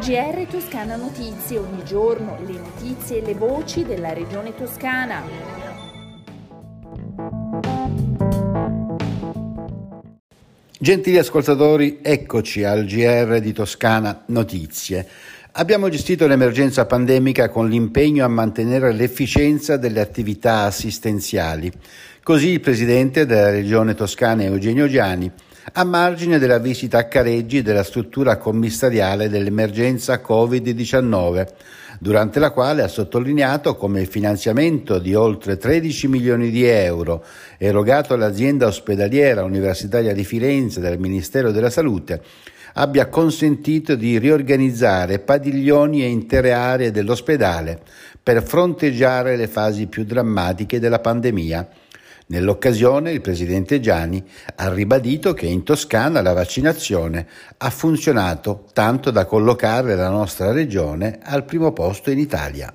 GR Toscana Notizie, ogni giorno le notizie e le voci della regione toscana. Gentili ascoltatori, eccoci al GR di Toscana Notizie. Abbiamo gestito l'emergenza pandemica con l'impegno a mantenere l'efficienza delle attività assistenziali. Così il presidente della regione toscana Eugenio Giani a margine della visita a Careggi della struttura commissariale dell'emergenza Covid-19, durante la quale ha sottolineato come il finanziamento di oltre 13 milioni di euro erogato all'azienda ospedaliera universitaria di Firenze del Ministero della Salute abbia consentito di riorganizzare padiglioni e intere aree dell'ospedale per fronteggiare le fasi più drammatiche della pandemia Nell'occasione il presidente Gianni ha ribadito che in Toscana la vaccinazione ha funzionato tanto da collocare la nostra regione al primo posto in Italia.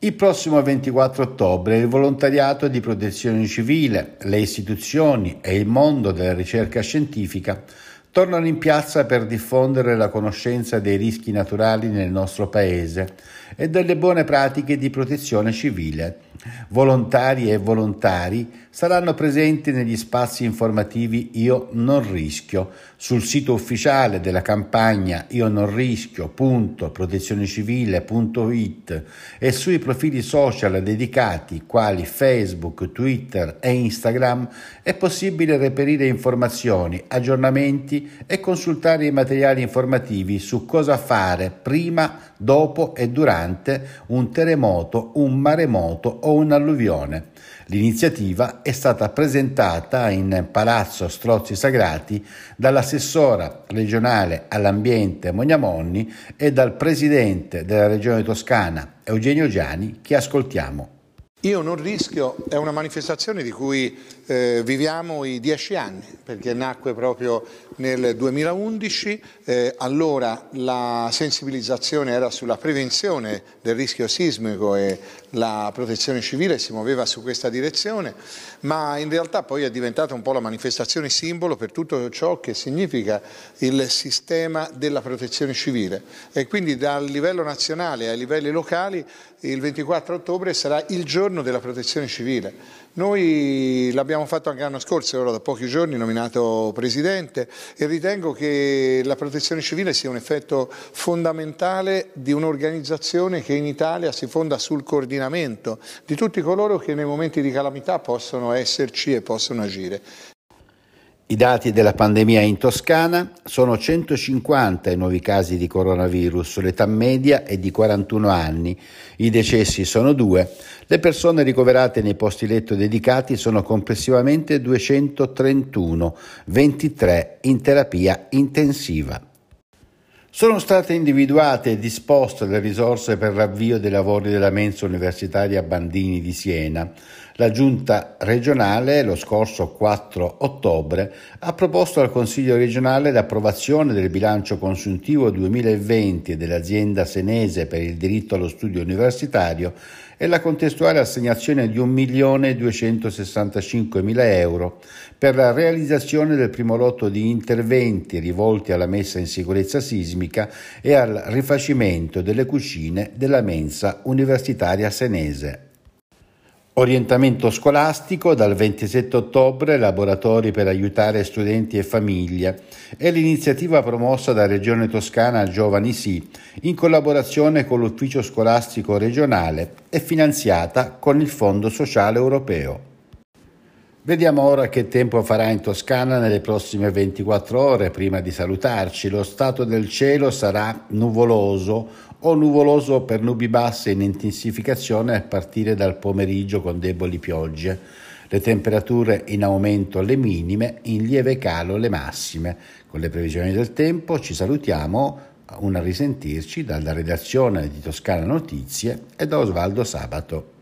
Il prossimo 24 ottobre il volontariato di protezione civile, le istituzioni e il mondo della ricerca scientifica tornano in piazza per diffondere la conoscenza dei rischi naturali nel nostro Paese e delle buone pratiche di protezione civile Volontari e volontari saranno presenti negli spazi informativi Io non rischio, sul sito ufficiale della campagna io non rischio.protezionecivile.it e sui profili social dedicati quali Facebook, Twitter e Instagram è possibile reperire informazioni, aggiornamenti e consultare i materiali informativi su cosa fare prima, dopo e durante un terremoto, un maremoto o un'alluvione. L'iniziativa è stata presentata in Palazzo Strozzi Sagrati dall'assessora regionale all'ambiente Mognamonni e dal presidente della regione toscana Eugenio Giani che ascoltiamo. Io non rischio è una manifestazione di cui eh, viviamo i dieci anni, perché nacque proprio nel 2011, eh, allora la sensibilizzazione era sulla prevenzione del rischio sismico e la protezione civile si muoveva su questa direzione, ma in realtà poi è diventata un po' la manifestazione simbolo per tutto ciò che significa il sistema della protezione civile. E quindi dal livello nazionale ai livelli locali il 24 ottobre sarà il giorno della protezione civile. Noi l'abbiamo fatto anche l'anno scorso, ora da pochi giorni nominato Presidente e ritengo che la protezione civile sia un effetto fondamentale di un'organizzazione che in Italia si fonda sul coordinamento di tutti coloro che nei momenti di calamità possono esserci e possono agire. I dati della pandemia in Toscana sono 150 i nuovi casi di coronavirus, l'età media è di 41 anni, i decessi sono due, le persone ricoverate nei posti letto dedicati sono complessivamente 231, 23 in terapia intensiva. Sono state individuate e disposte le risorse per l'avvio dei lavori della mensa universitaria Bandini di Siena. La giunta regionale lo scorso 4 ottobre ha proposto al Consiglio regionale l'approvazione del bilancio consuntivo 2020 dell'azienda senese per il diritto allo studio universitario e la contestuale assegnazione di 1.265.000 euro per la realizzazione del primo lotto di interventi rivolti alla messa in sicurezza sismica e al rifacimento delle cucine della mensa universitaria senese. Orientamento scolastico dal 27 ottobre, laboratori per aiutare studenti e famiglie è l'iniziativa promossa da Regione Toscana Giovani Sì in collaborazione con l'Ufficio Scolastico Regionale e finanziata con il Fondo Sociale Europeo. Vediamo ora che tempo farà in Toscana nelle prossime 24 ore. Prima di salutarci, lo stato del cielo sarà nuvoloso o nuvoloso per nubi basse in intensificazione a partire dal pomeriggio con deboli piogge. Le temperature in aumento le minime, in lieve calo le massime. Con le previsioni del tempo ci salutiamo, un a risentirci dalla redazione di Toscana Notizie e da Osvaldo Sabato.